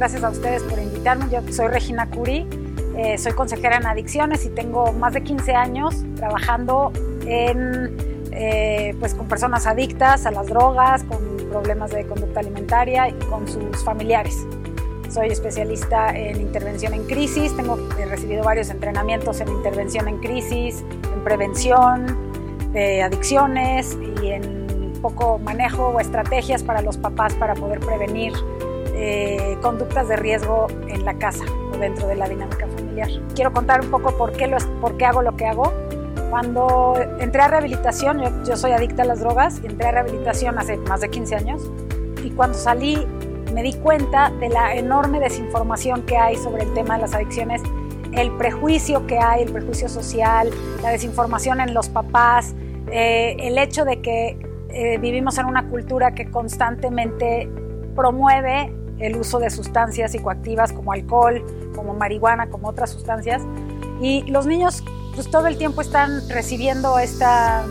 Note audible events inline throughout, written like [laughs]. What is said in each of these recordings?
gracias a ustedes por invitarme. Yo soy Regina Curi, eh, soy consejera en adicciones y tengo más de 15 años trabajando en, eh, pues con personas adictas a las drogas, con problemas de conducta alimentaria y con sus familiares. Soy especialista en intervención en crisis, tengo he recibido varios entrenamientos en intervención en crisis, en prevención de adicciones y en poco manejo o estrategias para los papás para poder prevenir eh, conductas de riesgo en la casa o dentro de la dinámica familiar. Quiero contar un poco por qué, lo, por qué hago lo que hago. Cuando entré a rehabilitación, yo, soy adicta a las drogas, entré a rehabilitación hace más de 15 años y cuando salí me di cuenta de la enorme desinformación que hay sobre el tema de las adicciones, el prejuicio que hay, el prejuicio social, la desinformación en los papás, eh, el hecho de que eh, vivimos en una cultura que constantemente promueve el uso de sustancias psicoactivas como alcohol, como marihuana, como otras sustancias. Y los niños pues todo el tiempo están recibiendo esta,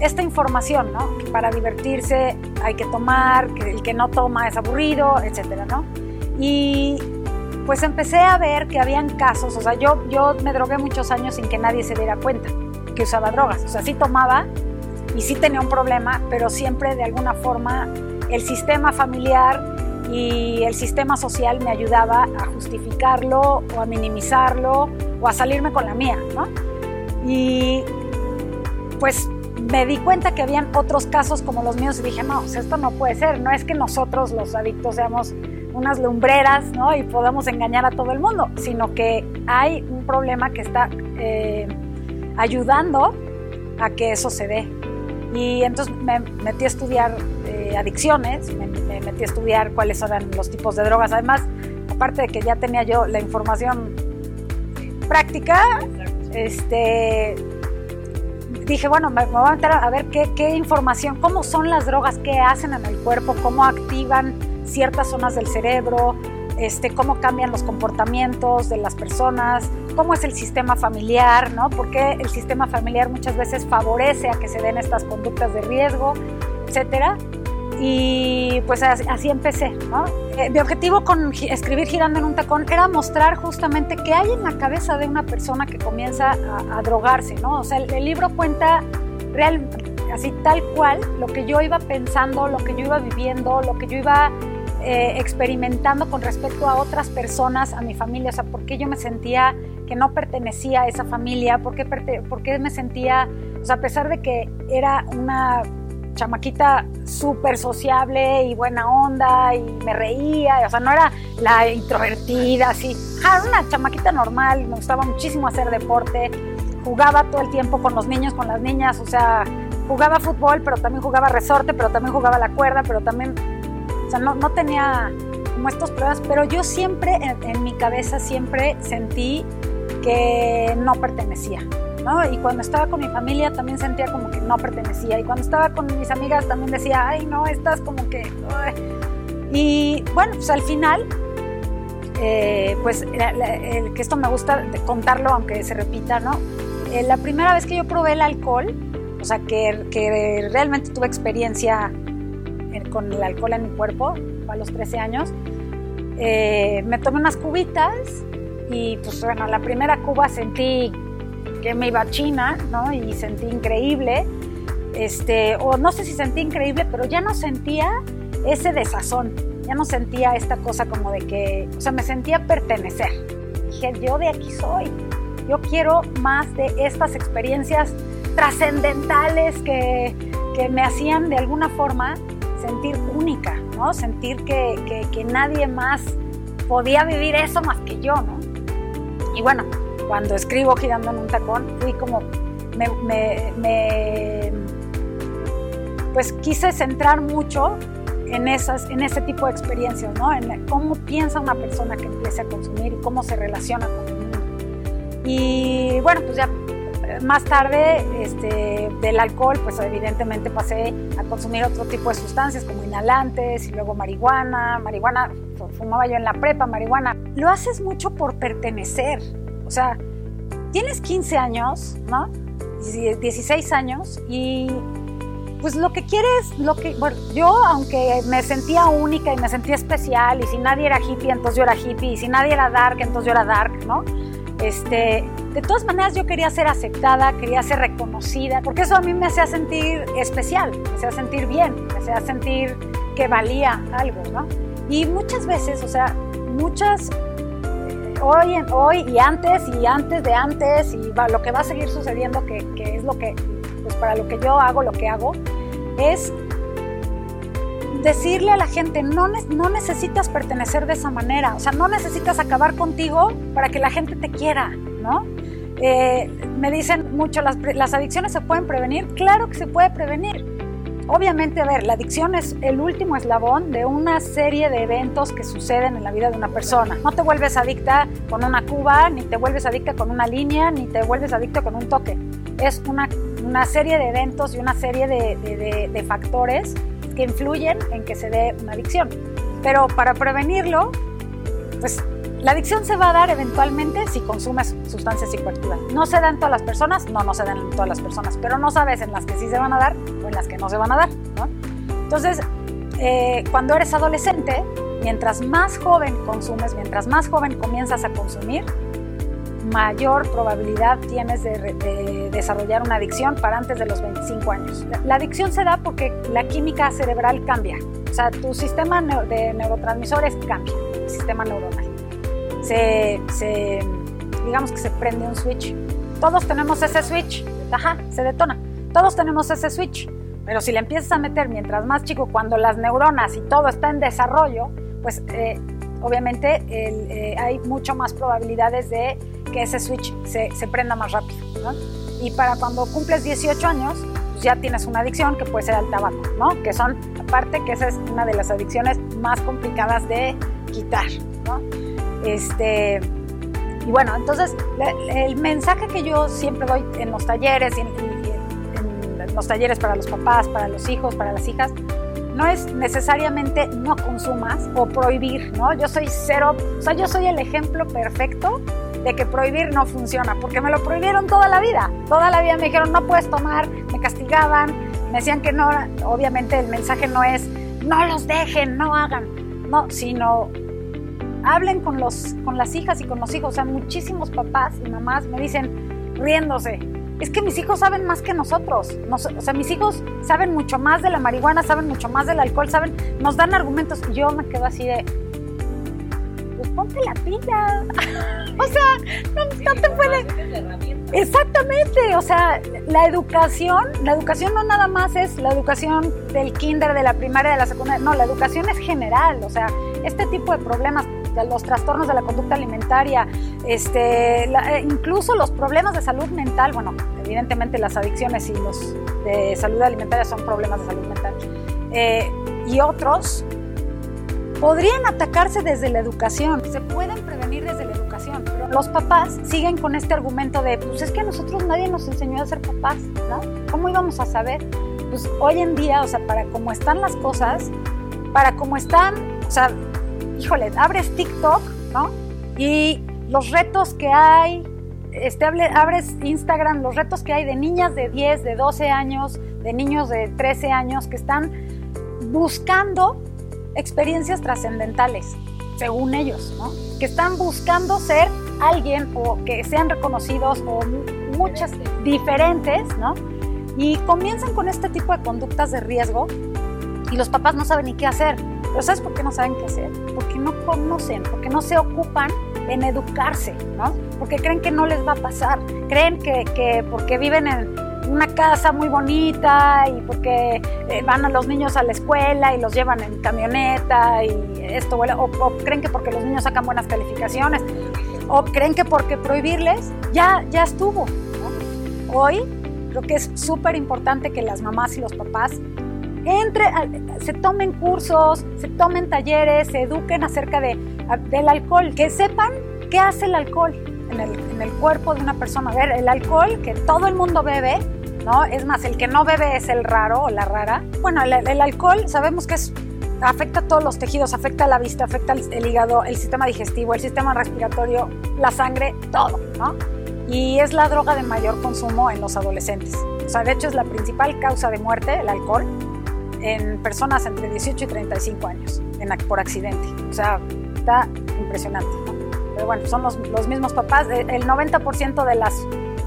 esta información, ¿no? Que para divertirse hay que tomar, que el que no toma es aburrido, etcétera, ¿no? Y pues empecé a ver que habían casos, o sea, yo, yo me drogué muchos años sin que nadie se diera cuenta que usaba drogas, o sea, sí tomaba y sí tenía un problema, pero siempre de alguna forma el sistema familiar y el sistema social me ayudaba a justificarlo o a minimizarlo o a salirme con la mía. Y pues me di cuenta que habían otros casos como los míos y dije, no, esto no puede ser, no es que nosotros los adictos seamos unas lumbreras ¿no? y podamos engañar a todo el mundo, sino que hay un problema que está eh, ayudando a que eso se dé. Y entonces me metí a estudiar eh, adicciones, me, me, metí a estudiar cuáles eran los tipos de drogas. Además, aparte de que ya tenía yo la información práctica, este, dije, bueno, me, voy a meter a ver qué, qué, información, cómo son las drogas, qué hacen en el cuerpo, cómo activan ciertas zonas del cerebro, este, cómo cambian los comportamientos de las personas, cómo es el sistema familiar, ¿no? Porque el sistema familiar muchas veces favorece a que se den estas conductas de riesgo, etcétera. Y pues así, empecé, ¿no? Eh, mi objetivo con escribir Girando en un tacón era mostrar justamente qué hay en la cabeza de una persona que comienza a, drogarse, ¿no? O sea, el, el, libro cuenta real, así tal cual lo que yo iba pensando, lo que yo iba viviendo, lo que yo iba eh, experimentando con respecto a otras personas, a mi familia, o sea, por qué yo me sentía que no pertenecía a esa familia, por qué, por qué me sentía, o sea, a pesar de que era una chamaquita súper sociable y buena onda y me reía, o sea, no era la introvertida, así, era una chamaquita normal, me gustaba muchísimo hacer deporte, jugaba todo el tiempo con los niños, con las niñas, o sea, jugaba fútbol, pero también jugaba resorte, pero también jugaba la cuerda, pero también, o sea, no, no tenía como estos pruebas, pero yo siempre, en, en mi cabeza, siempre sentí que no pertenecía. ¿no? Y cuando estaba con mi familia también sentía como no pertenecía. Y cuando estaba con mis amigas también decía, ay, no, estás como que... Y bueno, pues al final, eh, pues el, que esto me gusta contarlo, aunque se repita, ¿no? Eh, la primera vez que yo probé el alcohol, o sea, que, que realmente tuve experiencia con el alcohol en mi cuerpo, a los 13 años, eh, me tomé unas cubitas y pues bueno, la primera cuba sentí que me iba a China, ¿no? Y sentí increíble, este, o no sé si sentí increíble, pero ya no sentía ese desazón, ya no sentía esta cosa como de que, o sea, me sentía pertenecer. Dije, yo de aquí soy, yo quiero más de estas experiencias trascendentales que, que me hacían de alguna forma sentir única, ¿no? Sentir que, que, que nadie más podía vivir eso más que yo, ¿no? Y bueno, cuando escribo girando en un tacón, fui como, me, me, me, pues quise centrar mucho en, esas, en ese tipo de experiencias, ¿no? En cómo piensa una persona que empiece a consumir y cómo se relaciona con el mundo. Y bueno, pues ya más tarde este, del alcohol, pues evidentemente pasé a consumir otro tipo de sustancias como inhalantes y luego marihuana. Marihuana, fumaba yo en la prepa, marihuana. Lo haces mucho por pertenecer, o sea, tienes 15 años, ¿no? 16 años y, pues lo que quieres, lo que, bueno, yo aunque me sentía única y me sentía especial y si nadie era hippie, entonces yo era hippie y si nadie era dark, entonces yo era dark, ¿no? Este, de todas maneras yo quería ser aceptada, quería ser reconocida, porque eso a mí me hacía sentir especial, me hacía sentir bien, me hacía sentir que valía algo, ¿no? Y muchas veces, o sea, muchas, hoy, hoy y antes y antes de antes y lo que va a seguir sucediendo, que, que es lo que, pues para lo que yo hago, lo que hago, es decirle a la gente, no, no necesitas pertenecer de esa manera, o sea, no necesitas acabar contigo para que la gente te quiera, ¿no? Eh, me dicen mucho, ¿las, ¿las adicciones se pueden prevenir? Claro que se puede prevenir. Obviamente, a ver, la adicción es el último eslabón de una serie de eventos que suceden en la vida de una persona. No te vuelves adicta con una cuba, ni te vuelves adicta con una línea, ni te vuelves adicto con un toque. Es una, una serie de eventos y una serie de, de, de factores que influyen en que se dé una adicción. Pero para prevenirlo, pues la adicción se va a dar eventualmente si consumes sustancias psicoactivas. ¿No se dan todas las personas? No, no se dan todas las personas, pero no sabes en las que sí se van a dar o en las que no se van a dar. Entonces, eh, cuando eres adolescente, mientras más joven consumes, mientras más joven comienzas a consumir, mayor probabilidad tienes de, desarrollar una adicción para antes de los 25 años. La, adicción se da porque la química cerebral cambia, o sea, tu sistema de neurotransmisores cambia, el sistema neuronal. Se, se, digamos que se prende un switch. Todos tenemos ese switch, ajá, se detona. Todos tenemos ese switch, pero si le empiezas a meter mientras más chico, cuando las neuronas y todo está en desarrollo, pues eh, obviamente eh, hay mucho más probabilidades de que ese switch se, se prenda más rápido. ¿no? Y para cuando cumples 18 años, pues ya tienes una adicción que puede ser al tabaco, ¿no? Que son, aparte que esa es una de las adicciones más complicadas de quitar, ¿no? Este, y bueno, entonces el mensaje que yo siempre doy en los talleres, en, en los talleres para los papás, para los hijos, para las hijas, no es necesariamente no consumas o prohibir, ¿no? Yo soy cero, o sea, yo soy el ejemplo perfecto de que prohibir no funciona, porque me lo prohibieron toda la vida. Toda la vida me dijeron, no puedes tomar, me castigaban, me decían que no, obviamente el mensaje no es, no los dejen, no hagan, no, sino hablen con, los, con las hijas y con los hijos. O sea, muchísimos papás y mamás me dicen, riéndose, es que mis hijos saben más que nosotros. o sea, mis hijos saben mucho más de la marihuana, saben mucho más del alcohol, saben, nos dan argumentos. Y yo me quedo así de, pues ponte la pila. [laughs] o sea, no, te puede. Exactamente, o sea, la educación, la educación no nada más es la educación del kinder, de la primaria, de la secundaria, no, la educación es general, o sea, este tipo de problemas, los trastornos de la conducta alimentaria, este, eh, incluso los problemas de salud mental, bueno, evidentemente las adicciones y los de salud alimentaria son problemas de salud mental, eh, y otros podrían atacarse desde la educación, se pueden prevenir desde la educación, pero los papás siguen con este argumento de, pues es que a nosotros nadie nos enseñó a ser papás, ¿no? ¿Cómo íbamos a saber? Pues hoy en día, o sea, para cómo están las cosas, para cómo están, o sea, híjole, abres TikTok, ¿no? Y los retos que hay, este, abres Instagram, los retos que hay de niñas de 10, de 12 años, de niños de 13 años que están buscando experiencias trascendentales, según ellos, ¿no? Que están buscando ser alguien o que sean reconocidos o muchas diferentes, ¿no? Y comienzan con este tipo de conductas de riesgo y los papás no saben ni qué hacer. Pero ¿sabes por qué no saben qué hacer? Porque no conocen, porque no se ocupan en educarse, ¿no? Porque creen que no les va a pasar, creen que, que porque viven en una casa muy bonita y porque eh, van a los niños a la escuela y los llevan en camioneta y esto, o, o creen que porque los niños sacan buenas calificaciones, o creen que porque prohibirles ya, ya estuvo. Hoy creo que es súper importante que las mamás y los papás entre, se tomen cursos, se tomen talleres, se eduquen acerca de, del alcohol, que sepan qué hace el alcohol en el, cuerpo de una persona. Ver, el alcohol que todo el mundo bebe, ¿no? Es más, el que no bebe es el raro o la rara. Bueno, el, alcohol sabemos que afecta a todos los tejidos, afecta a la vista, afecta el, el hígado, el sistema digestivo, el sistema respiratorio, la sangre, todo, ¿no? Y es la droga de mayor consumo en los adolescentes. O sea, de hecho es la principal causa de muerte, el alcohol, en personas entre 18 y 35 años, por accidente. O sea, está impresionante. Pero bueno, son los, los mismos papás. El 90% de las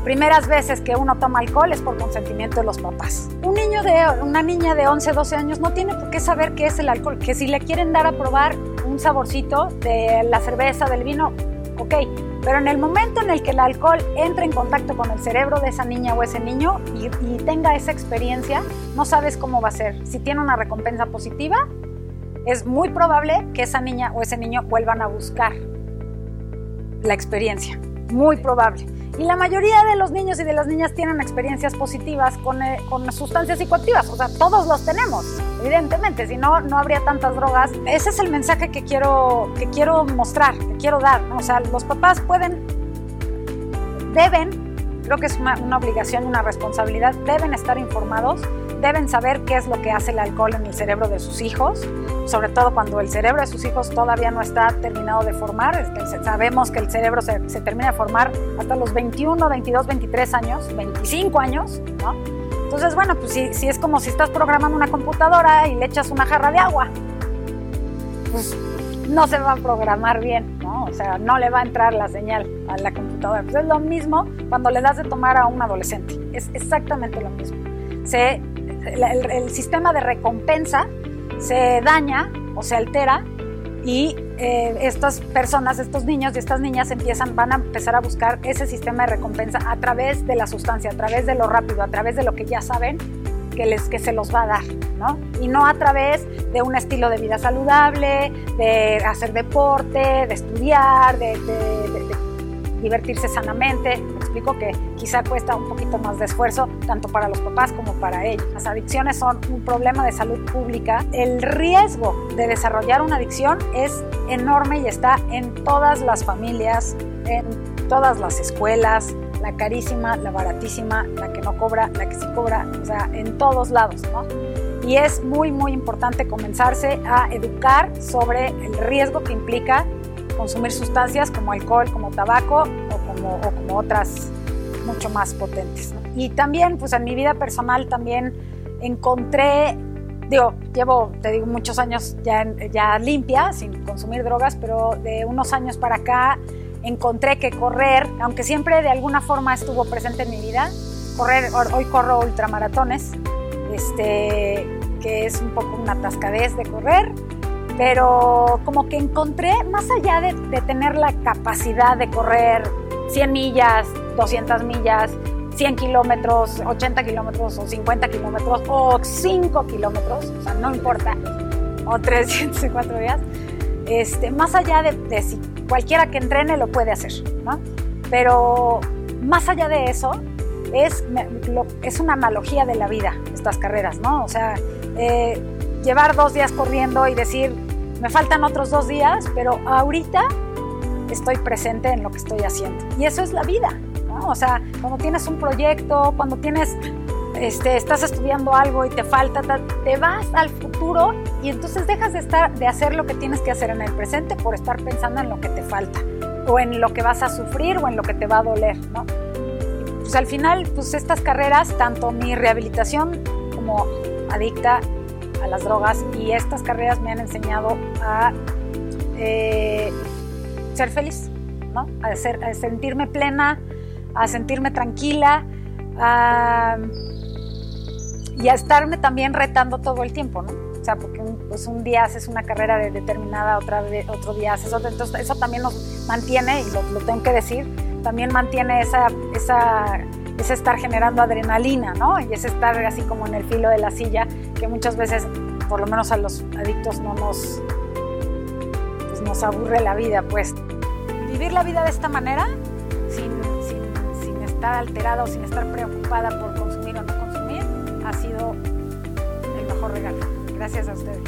primeras veces que uno toma alcohol es por consentimiento de los papás. Un niño de una niña de 11, 12 años no tiene por qué saber qué es el alcohol, que si le quieren dar a probar un saborcito de la cerveza, del vino, ok, pero en el momento en el que el alcohol entre en contacto con el cerebro de esa niña o ese niño y, y tenga esa experiencia, no sabes cómo va a ser. Si tiene una recompensa positiva, es muy probable que esa niña o ese niño vuelvan a buscar la experiencia. Muy probable. Y la mayoría de los niños y de las niñas tienen experiencias positivas con, eh, con, sustancias psicoactivas. O sea, todos los tenemos, evidentemente. Si no, no habría tantas drogas. Ese es el mensaje que quiero, que quiero mostrar, que quiero dar. O sea, los papás pueden, deben, creo que es una, una obligación, una responsabilidad, deben estar informados deben saber qué es lo que hace el alcohol en el cerebro de sus hijos, sobre todo cuando el cerebro de sus hijos todavía no está terminado de formar. Sabemos que el cerebro se, termina de formar hasta los 21, 22, 23 años, 25 años, ¿no? Entonces, bueno, pues si, es como si estás programando una computadora y le echas una jarra de agua, pues no se va a programar bien, ¿no? O sea, no le va a entrar la señal a la computadora. Pues es lo mismo cuando le das de tomar a un adolescente. Es exactamente lo mismo. Se el, sistema de recompensa se daña o se altera y eh, estas personas, estos niños y estas niñas empiezan, van a empezar a buscar ese sistema de recompensa a través de la sustancia, a través de lo rápido, a través de lo que ya saben que, les, que se los va a dar, ¿no? Y no a través de un estilo de vida saludable, de hacer deporte, de estudiar, de divertirse sanamente. Explico que quizá cuesta un poquito más de esfuerzo tanto para los papás como para ellos. Las adicciones son un problema de salud pública. El riesgo de desarrollar una adicción es enorme y está en todas las familias, en todas las escuelas, la carísima, la baratísima, la que no cobra, la que sí cobra, o sea, en todos lados, ¿no? Y es muy, muy importante comenzarse a educar sobre el riesgo que implica consumir sustancias como alcohol, como tabaco o como, como otras mucho más potentes. Y también, pues en mi vida personal también encontré, digo, llevo, te digo, muchos años ya, ya limpia, sin consumir drogas, pero de unos años para acá encontré que correr, aunque siempre de alguna forma estuvo presente en mi vida, correr, hoy corro ultramaratones, este, que es un poco una tascadez de correr, pero como que encontré, más allá de, tener la capacidad de correr 100 millas, 200 millas, 100 kilómetros, 80 kilómetros o 50 kilómetros o 5 kilómetros, o sea, no importa, o 304 días, este, más allá de, si cualquiera que entrene lo puede hacer, ¿no? Pero más allá de eso, es, es una analogía de la vida, estas carreras, ¿no? O sea, eh, llevar dos días corriendo y decir, me faltan otros dos días, pero ahorita estoy presente en lo que estoy haciendo. Y eso es la vida, ¿no? O sea, cuando tienes un proyecto, cuando tienes, este, estás estudiando algo y te falta, te vas al futuro y entonces dejas de, estar, de hacer lo que tienes que hacer en el presente por estar pensando en lo que te falta o en lo que vas a sufrir o en lo que te va a doler, ¿no? Pues al final, pues estas carreras, tanto mi rehabilitación como adicta a las drogas y estas carreras me han enseñado a eh, ser feliz, ¿no? a, sentirme plena, a sentirme tranquila y a estarme también retando todo el tiempo, ¿no? O sea, porque un, pues un día haces una carrera de determinada, otra, otro día haces otra, entonces eso también nos mantiene, y lo, lo tengo que decir, también mantiene esa, esa es estar generando adrenalina, ¿no? Y es estar así como en el filo de la silla, que muchas veces, por lo menos a los adictos, no nos, pues nos aburre la vida, pues. Vivir la vida de esta manera, sin, sin, sin estar alterada o sin estar preocupada por consumir o no consumir, ha sido el mejor regalo. Gracias a ustedes.